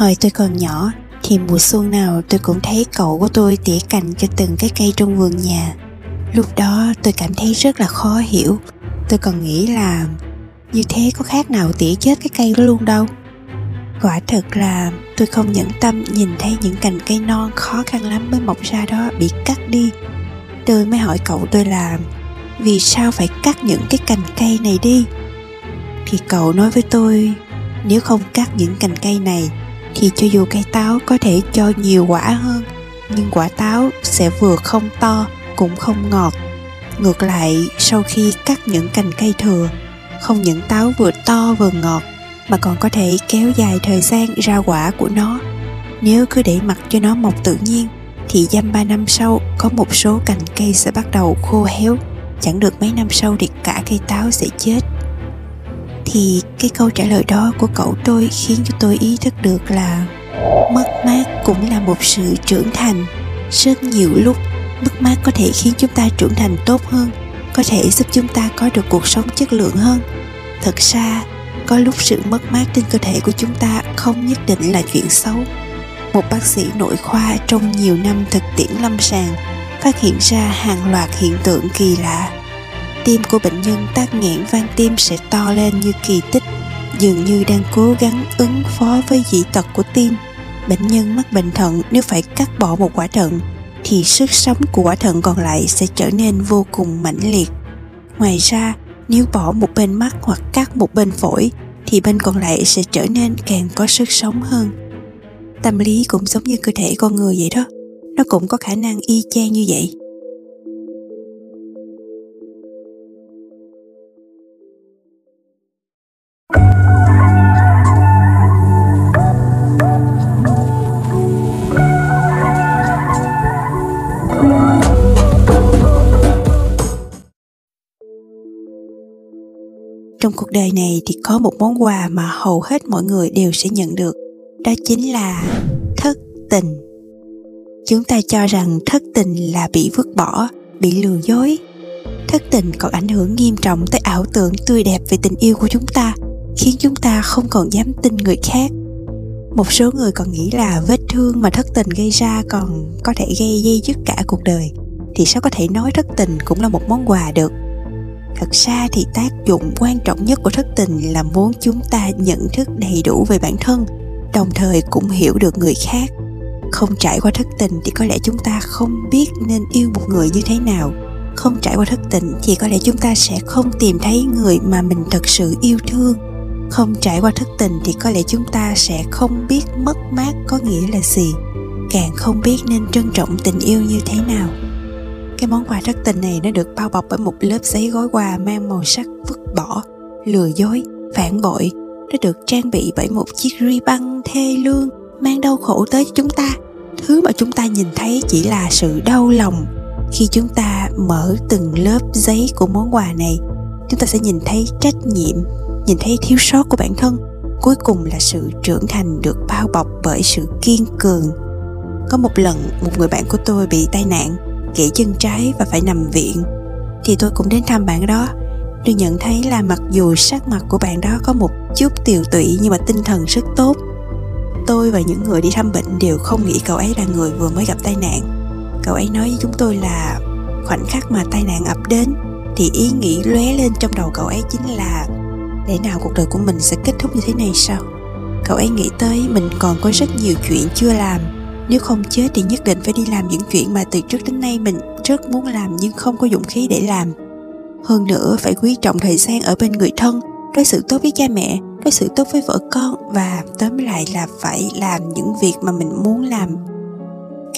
Hồi tôi còn nhỏ, thì mùa xuân nào tôi cũng thấy cậu của tôi tỉa cành cho từng cái cây trong vườn nhà. Lúc đó tôi cảm thấy rất là khó hiểu. Tôi còn nghĩ là như thế có khác nào tỉa chết cái cây đó luôn đâu. Quả thật là tôi không nhẫn tâm nhìn thấy những cành cây non khó khăn lắm mới mọc ra đó bị cắt đi. Tôi mới hỏi cậu tôi là, vì sao phải cắt những cái cành cây này đi? Thì cậu nói với tôi, nếu không cắt những cành cây này thì cho dù cây táo có thể cho nhiều quả hơn, nhưng quả táo sẽ vừa không to cũng không ngọt. Ngược lại, sau khi cắt những cành cây thừa, không những táo vừa to vừa ngọt mà còn có thể kéo dài thời gian ra quả của nó. Nếu cứ để mặc cho nó mọc tự nhiên, thì dăm ba năm sau có một số cành cây sẽ bắt đầu khô héo. Chẳng được mấy năm sau thì cả cây táo sẽ chết thì cái câu trả lời đó của cậu tôi khiến cho tôi ý thức được là mất mát cũng là một sự trưởng thành. Rất nhiều lúc, mất mát có thể khiến chúng ta trưởng thành tốt hơn, có thể giúp chúng ta có được cuộc sống chất lượng hơn. Thật ra, có lúc sự mất mát trên cơ thể của chúng ta không nhất định là chuyện xấu. Một bác sĩ nội khoa trong nhiều năm thực tiễn lâm sàng phát hiện ra hàng loạt hiện tượng kỳ lạ tim của bệnh nhân tắc nghẽn van tim sẽ to lên như kỳ tích. Dường như đang cố gắng ứng phó với dị tật của tim. Bệnh nhân mắc bệnh thận, nếu phải cắt bỏ một quả thận, thì sức sống của quả thận còn lại sẽ trở nên vô cùng mãnh liệt. Ngoài ra, nếu bỏ một bên mắt hoặc cắt một bên phổi, thì bên còn lại sẽ trở nên càng có sức sống hơn. Tâm lý cũng giống như cơ thể con người vậy đó. Nó cũng có khả năng y chang như vậy. Trong cuộc đời này thì có một món quà mà hầu hết mọi người đều sẽ nhận được. Đó chính là thất tình. Chúng ta cho rằng thất tình là bị vứt bỏ, bị lừa dối. Thất tình còn ảnh hưởng nghiêm trọng tới ảo tưởng tươi đẹp về tình yêu của chúng ta, khiến chúng ta không còn dám tin người khác. Một số người còn nghĩ là vết thương mà thất tình gây ra còn có thể gây dây dứt cả cuộc đời. Thì sao có thể nói thất tình cũng là một món quà được? Thật ra thì tác dụng quan trọng nhất của thất tình là muốn chúng ta nhận thức đầy đủ về bản thân, đồng thời cũng hiểu được người khác. Không trải qua thất tình thì có lẽ chúng ta không biết nên yêu một người như thế nào. Không trải qua thất tình thì có lẽ chúng ta sẽ không tìm thấy người mà mình thật sự yêu thương. Không trải qua thất tình thì có lẽ chúng ta sẽ không biết mất mát có nghĩa là gì, càng không biết nên trân trọng tình yêu như thế nào cái món quà rất tình này nó được bao bọc bởi một lớp giấy gói quà mang màu sắc vứt bỏ, lừa dối, phản bội. Nó được trang bị bởi một chiếc ri băng thê lương mang đau khổ tới cho chúng ta. Thứ mà chúng ta nhìn thấy chỉ là sự đau lòng. Khi chúng ta mở từng lớp giấy của món quà này, chúng ta sẽ nhìn thấy trách nhiệm, nhìn thấy thiếu sót của bản thân. Cuối cùng là sự trưởng thành được bao bọc bởi sự kiên cường. Có một lần, một người bạn của tôi bị tai nạn gãy chân trái và phải nằm viện. Thì tôi cũng đến thăm bạn đó. Tôi nhận thấy là mặc dù sắc mặt của bạn đó có một chút tiều tụy nhưng mà tinh thần rất tốt. Tôi và những người đi thăm bệnh đều không nghĩ cậu ấy là người vừa mới gặp tai nạn. Cậu ấy nói với chúng tôi là khoảnh khắc mà tai nạn ập đến thì ý nghĩ lóe lên trong đầu cậu ấy chính là để nào cuộc đời của mình sẽ kết thúc như thế này sao? Cậu ấy nghĩ tới mình còn có rất nhiều chuyện chưa làm nếu không chết thì nhất định phải đi làm những chuyện mà từ trước đến nay mình rất muốn làm nhưng không có dũng khí để làm. Hơn nữa, phải quý trọng thời gian ở bên người thân, đối xử tốt với cha mẹ, đối xử tốt với vợ con và tóm lại là phải làm những việc mà mình muốn làm.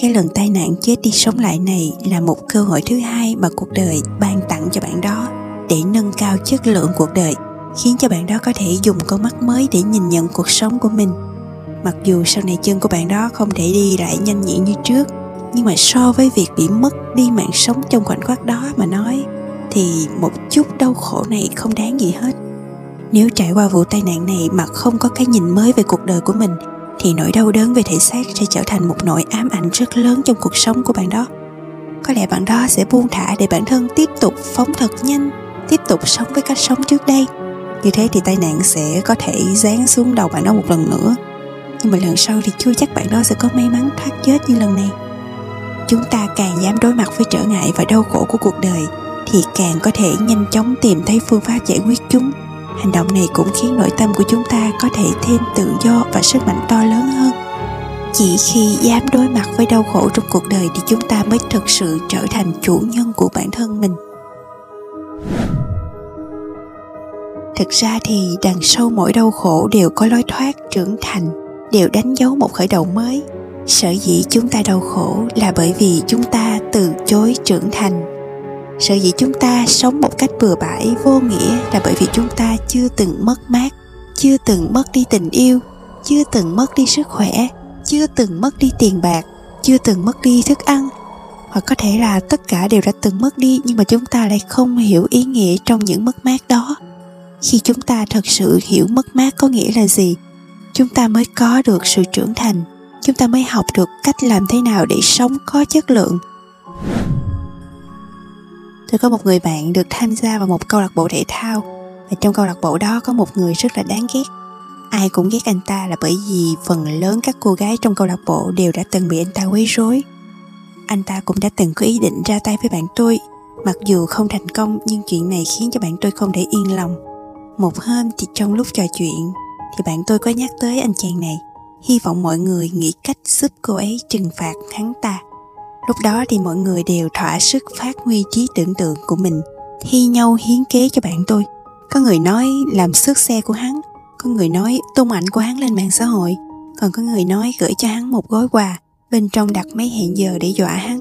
Cái lần tai nạn chết đi sống lại này là một cơ hội thứ hai mà cuộc đời ban tặng cho bạn đó để nâng cao chất lượng cuộc đời, khiến cho bạn đó có thể dùng con mắt mới để nhìn nhận cuộc sống của mình mặc dù sau này chân của bạn đó không thể đi lại nhanh nhẹn như trước, nhưng mà so với việc bị mất đi mạng sống trong khoảnh khắc đó mà nói, thì một chút đau khổ này không đáng gì hết. Nếu trải qua vụ tai nạn này mà không có cái nhìn mới về cuộc đời của mình, thì nỗi đau đớn về thể xác sẽ trở thành một nỗi ám ảnh rất lớn trong cuộc sống của bạn đó. Có lẽ bạn đó sẽ buông thả để bản thân tiếp tục phóng thật nhanh, tiếp tục sống với cách sống trước đây. Như thế thì tai nạn sẽ có thể giáng xuống đầu bạn đó một lần nữa nhưng mà lần sau thì chưa chắc bạn đó sẽ có may mắn thoát chết như lần này. Chúng ta càng dám đối mặt với trở ngại và đau khổ của cuộc đời, thì càng có thể nhanh chóng tìm thấy phương pháp giải quyết chúng. Hành động này cũng khiến nội tâm của chúng ta có thể thêm tự do và sức mạnh to lớn hơn. Chỉ khi dám đối mặt với đau khổ trong cuộc đời thì chúng ta mới thực sự trở thành chủ nhân của bản thân mình. Thực ra thì đằng sau mỗi đau khổ đều có lối thoát trưởng thành đều đánh dấu một khởi đầu mới. Sở dĩ chúng ta đau khổ là bởi vì chúng ta từ chối trưởng thành. Sở dĩ chúng ta sống một cách bừa bãi vô nghĩa là bởi vì chúng ta chưa từng mất mát, chưa từng mất đi tình yêu, chưa từng mất đi sức khỏe, chưa từng mất đi tiền bạc, chưa từng mất đi thức ăn. Hoặc có thể là tất cả đều đã từng mất đi nhưng mà chúng ta lại không hiểu ý nghĩa trong những mất mát đó. Khi chúng ta thật sự hiểu mất mát có nghĩa là gì? Chúng ta mới có được sự trưởng thành. Chúng ta mới học được cách làm thế nào để sống có chất lượng. Tôi có một người bạn được tham gia vào một câu lạc bộ thể thao, và trong câu lạc bộ đó có một người rất là đáng ghét. Ai cũng ghét anh ta là bởi vì phần lớn các cô gái trong câu lạc bộ đều đã từng bị anh ta quấy rối. Anh ta cũng đã từng có ý định ra tay với bạn tôi, mặc dù không thành công, nhưng chuyện này khiến cho bạn tôi không thể yên lòng. Một hôm thì trong lúc trò chuyện thì bạn tôi có nhắc tới anh chàng này. Hy vọng mọi người nghĩ cách giúp cô ấy trừng phạt hắn ta. Lúc đó thì mọi người đều thỏa sức phát huy trí tưởng tượng của mình, thi nhau hiến kế cho bạn tôi. Có người nói làm xước xe của hắn, có người nói tung ảnh của hắn lên mạng xã hội, còn có người nói gửi cho hắn một gói quà bên trong đặt mấy hẹn giờ để dọa hắn.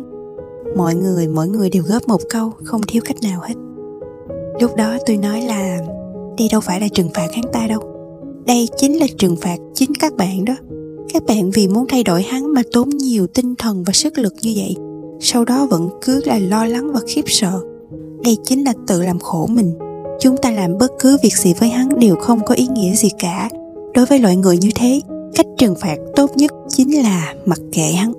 Mọi người mỗi người đều góp một câu, không thiếu cách nào hết. Lúc đó tôi nói là đây đâu phải là trừng phạt hắn ta đâu đây chính là trừng phạt chính các bạn đó. Các bạn vì muốn thay đổi hắn mà tốn nhiều tinh thần và sức lực như vậy, sau đó vẫn cứ là lo lắng và khiếp sợ. Đây chính là tự làm khổ mình. Chúng ta làm bất cứ việc gì với hắn đều không có ý nghĩa gì cả. Đối với loại người như thế, cách trừng phạt tốt nhất chính là mặc kệ hắn.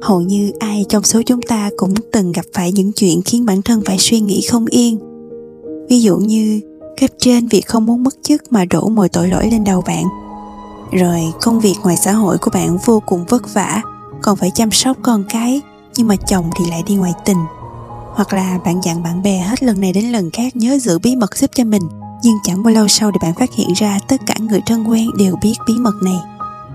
Hầu như ai trong số chúng ta cũng từng gặp phải những chuyện khiến bản thân phải suy nghĩ không yên. Ví dụ như cấp trên vì không muốn mất chức mà đổ mọi tội lỗi lên đầu bạn. Rồi công việc ngoài xã hội của bạn vô cùng vất vả, còn phải chăm sóc con cái, nhưng mà chồng thì lại đi ngoại tình. Hoặc là bạn dặn bạn bè hết lần này đến lần khác nhớ giữ bí mật giúp cho mình, nhưng chẳng bao lâu sau thì bạn phát hiện ra tất cả người thân quen đều biết bí mật này.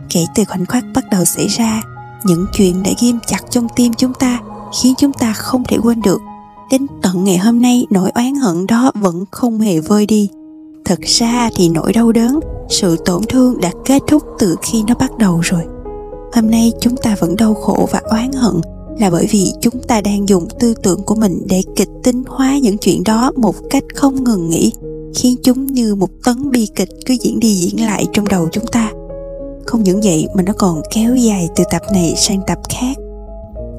Kể từ khoảnh khắc bắt đầu xảy ra, những chuyện đã ghim chặt trong tim chúng ta khiến chúng ta không thể quên được đến tận ngày hôm nay, nỗi oán hận đó vẫn không hề vơi đi. Thật ra thì nỗi đau đớn, sự tổn thương đã kết thúc từ khi nó bắt đầu rồi. Hôm nay chúng ta vẫn đau khổ và oán hận là bởi vì chúng ta đang dùng tư tưởng của mình để kịch tính hóa những chuyện đó một cách không ngừng nghỉ, khiến chúng như một tấn bi kịch cứ diễn đi diễn lại trong đầu chúng ta. Không những vậy mà nó còn kéo dài từ tập này sang tập khác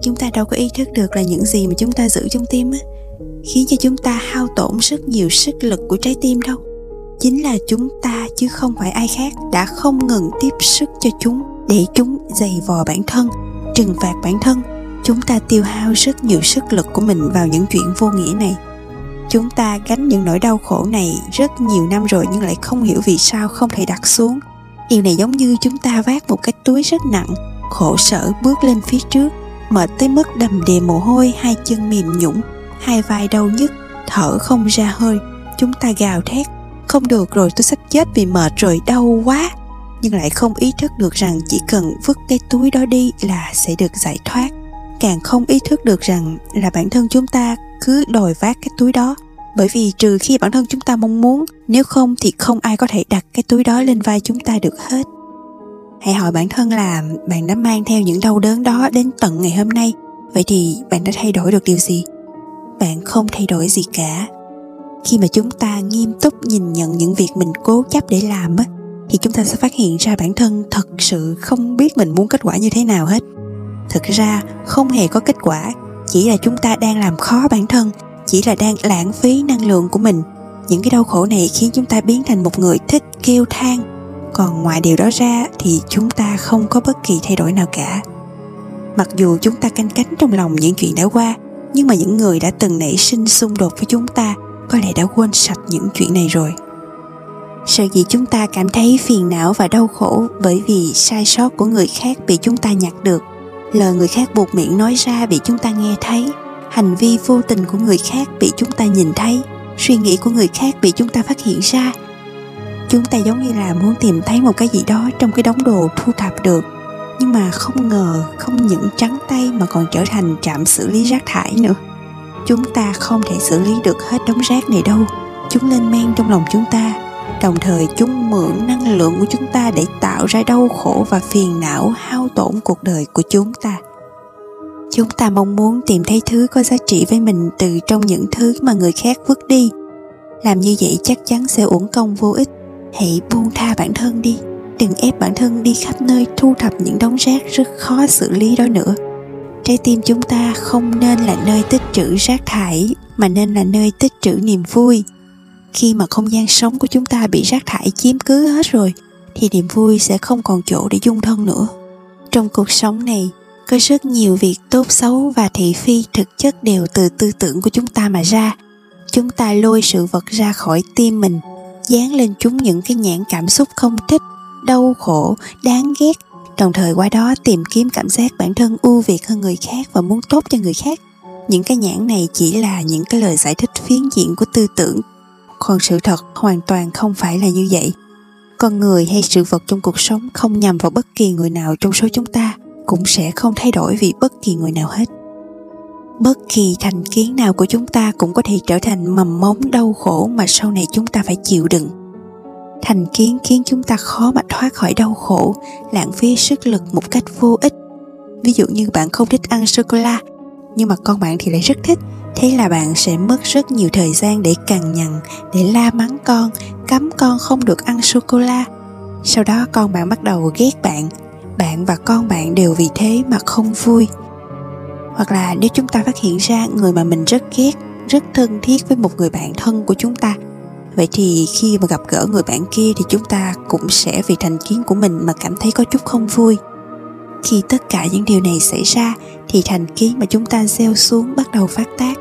chúng ta đâu có ý thức được là những gì mà chúng ta giữ trong tim á, khiến cho chúng ta hao tổn rất nhiều sức lực của trái tim đâu. Chính là chúng ta chứ không phải ai khác đã không ngừng tiếp sức cho chúng để chúng dày vò bản thân, trừng phạt bản thân. Chúng ta tiêu hao rất nhiều sức lực của mình vào những chuyện vô nghĩa này. Chúng ta gánh những nỗi đau khổ này rất nhiều năm rồi nhưng lại không hiểu vì sao không thể đặt xuống. Điều này giống như chúng ta vác một cái túi rất nặng, khổ sở bước lên phía trước mệt tới mức đầm đìa mồ hôi, hai chân mềm nhũng hai vai đau nhức, thở không ra hơi. Chúng ta gào thét, không được rồi, tôi sắp chết vì mệt rồi, đau quá. Nhưng lại không ý thức được rằng chỉ cần vứt cái túi đó đi là sẽ được giải thoát. Càng không ý thức được rằng là bản thân chúng ta cứ đòi vác cái túi đó. Bởi vì trừ khi bản thân chúng ta mong muốn, nếu không thì không ai có thể đặt cái túi đó lên vai chúng ta được hết hãy hỏi bản thân là bạn đã mang theo những đau đớn đó đến tận ngày hôm nay. Vậy thì bạn đã thay đổi được điều gì? Bạn không thay đổi gì cả. Khi mà chúng ta nghiêm túc nhìn nhận những việc mình cố chấp để làm á, thì chúng ta sẽ phát hiện ra bản thân thật sự không biết mình muốn kết quả như thế nào hết. Thực ra, không hề có kết quả, chỉ là chúng ta đang làm khó bản thân, chỉ là đang lãng phí năng lượng của mình. Những cái đau khổ này khiến chúng ta biến thành một người thích kêu than còn ngoài điều đó ra thì chúng ta không có bất kỳ thay đổi nào cả. Mặc dù chúng ta canh cánh trong lòng những chuyện đã qua, nhưng mà những người đã từng nảy sinh xung đột với chúng ta có lẽ đã quên sạch những chuyện này rồi. Sợ gì chúng ta cảm thấy phiền não và đau khổ bởi vì sai sót của người khác bị chúng ta nhặt được. Lời người khác buộc miệng nói ra bị chúng ta nghe thấy. Hành vi vô tình của người khác bị chúng ta nhìn thấy. Suy nghĩ của người khác bị chúng ta phát hiện ra chúng ta giống như là muốn tìm thấy một cái gì đó trong cái đống đồ thu thập được. Nhưng mà không ngờ không những trắng tay mà còn trở thành trạm xử lý rác thải nữa. Chúng ta không thể xử lý được hết đống rác này đâu. Chúng lên men trong lòng chúng ta. Đồng thời chúng mượn năng lượng của chúng ta để tạo ra đau khổ và phiền não, hao tổn cuộc đời của chúng ta. Chúng ta mong muốn tìm thấy thứ có giá trị với mình từ trong những thứ mà người khác vứt đi. Làm như vậy chắc chắn sẽ uổng công vô ích hãy buông tha bản thân đi. Đừng ép bản thân đi khắp nơi thu thập những đống rác rất khó xử lý đó nữa. Trái tim chúng ta không nên là nơi tích trữ rác thải, mà nên là nơi tích trữ niềm vui. Khi mà không gian sống của chúng ta bị rác thải chiếm cứ hết rồi, thì niềm vui sẽ không còn chỗ để dung thân nữa. Trong cuộc sống này, có rất nhiều việc tốt xấu và thị phi thực chất đều từ tư tưởng của chúng ta mà ra. Chúng ta lôi sự vật ra khỏi tim mình dán lên chúng những cái nhãn cảm xúc không thích, đau khổ, đáng ghét. Đồng thời qua đó tìm kiếm cảm giác bản thân ưu việt hơn người khác và muốn tốt cho người khác. Những cái nhãn này chỉ là những cái lời giải thích phiến diện của tư tưởng. Còn sự thật hoàn toàn không phải là như vậy. Con người hay sự vật trong cuộc sống không nhằm vào bất kỳ người nào trong số chúng ta, cũng sẽ không thay đổi vì bất kỳ người nào hết bất kỳ thành kiến nào của chúng ta cũng có thể trở thành mầm mống đau khổ mà sau này chúng ta phải chịu đựng. Thành kiến khiến chúng ta khó mà thoát khỏi đau khổ, lãng phí sức lực một cách vô ích. Ví dụ như bạn không thích ăn sô cô la nhưng mà con bạn thì lại rất thích, thế là bạn sẽ mất rất nhiều thời gian để cằn nhằn, để la mắng con, cấm con không được ăn sô cô la sau đó con bạn bắt đầu ghét bạn bạn và con bạn đều vì thế mà không vui hoặc là nếu chúng ta phát hiện ra người mà mình rất ghét, rất thân thiết với một người bạn thân của chúng ta. Vậy thì khi mà gặp gỡ người bạn kia thì chúng ta cũng sẽ vì thành kiến của mình mà cảm thấy có chút không vui. Khi tất cả những điều này xảy ra thì thành kiến mà chúng ta gieo xuống bắt đầu phát tác.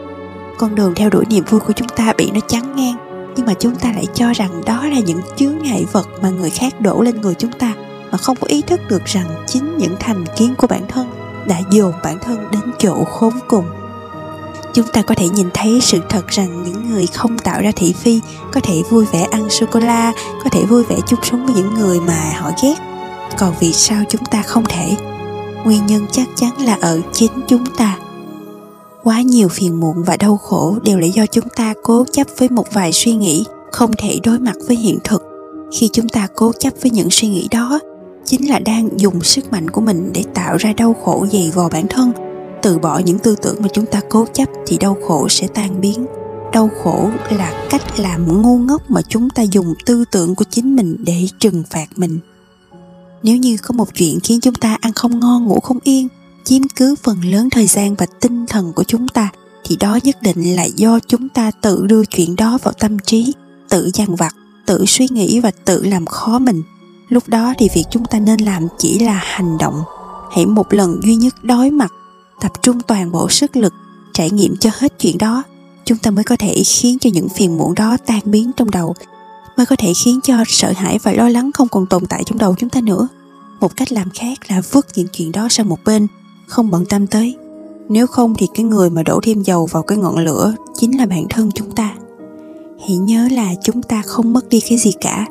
Con đường theo đuổi niềm vui của chúng ta bị nó chắn ngang, nhưng mà chúng ta lại cho rằng đó là những chướng ngại vật mà người khác đổ lên người chúng ta mà không có ý thức được rằng chính những thành kiến của bản thân đã dồn bản thân đến chỗ khốn cùng. Chúng ta có thể nhìn thấy sự thật rằng những người không tạo ra thị phi có thể vui vẻ ăn sô cô la có thể vui vẻ chung sống với những người mà họ ghét. Còn vì sao chúng ta không thể? Nguyên nhân chắc chắn là ở chính chúng ta. Quá nhiều phiền muộn và đau khổ đều là do chúng ta cố chấp với một vài suy nghĩ không thể đối mặt với hiện thực. Khi chúng ta cố chấp với những suy nghĩ đó chính là đang dùng sức mạnh của mình để tạo ra đau khổ dày vò bản thân. Từ bỏ những tư tưởng mà chúng ta cố chấp thì đau khổ sẽ tan biến. Đau khổ là cách làm ngu ngốc mà chúng ta dùng tư tưởng của chính mình để trừng phạt mình. Nếu như có một chuyện khiến chúng ta ăn không ngon, ngủ không yên, chiếm cứ phần lớn thời gian và tinh thần của chúng ta, thì đó nhất định là do chúng ta tự đưa chuyện đó vào tâm trí, tự dằn vặt, tự suy nghĩ và tự làm khó mình lúc đó thì việc chúng ta nên làm chỉ là hành động. Hãy một lần duy nhất đối mặt, tập trung toàn bộ sức lực, trải nghiệm cho hết chuyện đó. Chúng ta mới có thể khiến cho những phiền muộn đó tan biến trong đầu, mới có thể khiến cho sợ hãi và lo lắng không còn tồn tại trong đầu chúng ta nữa. Một cách làm khác là vứt những chuyện đó sang một bên, không bận tâm tới. Nếu không thì cái người mà đổ thêm dầu vào cái ngọn lửa chính là bản thân chúng ta. Hãy nhớ là chúng ta không mất đi cái gì cả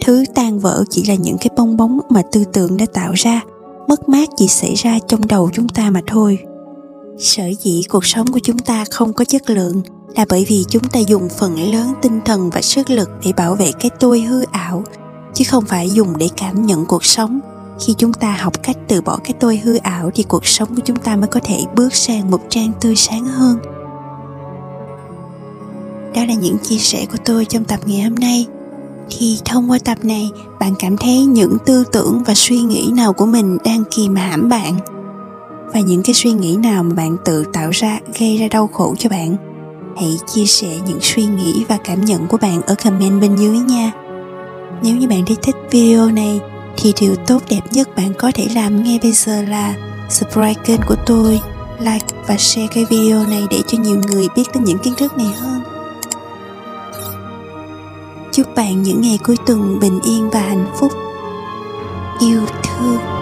thứ tan vỡ chỉ là những cái bong bóng mà tư tưởng đã tạo ra. Mất mát chỉ xảy ra trong đầu chúng ta mà thôi. Sở dĩ cuộc sống của chúng ta không có chất lượng là bởi vì chúng ta dùng phần lớn tinh thần và sức lực để bảo vệ cái tôi hư ảo, chứ không phải dùng để cảm nhận cuộc sống. Khi chúng ta học cách từ bỏ cái tôi hư ảo thì cuộc sống của chúng ta mới có thể bước sang một trang tươi sáng hơn. Đó là những chia sẻ của tôi trong tập ngày hôm nay thì thông qua tập này, bạn cảm thấy những tư tưởng và suy nghĩ nào của mình đang kìm hãm bạn? Và những cái suy nghĩ nào mà bạn tự tạo ra gây ra đau khổ cho bạn? Hãy chia sẻ những suy nghĩ và cảm nhận của bạn ở comment bên dưới nha. Nếu như bạn thấy thích video này, thì điều tốt đẹp nhất bạn có thể làm ngay bây giờ là subscribe kênh của tôi, like và share cái video này để cho nhiều người biết đến những kiến thức này hơn chúc bạn những ngày cuối tuần bình yên và hạnh phúc. Yêu thương.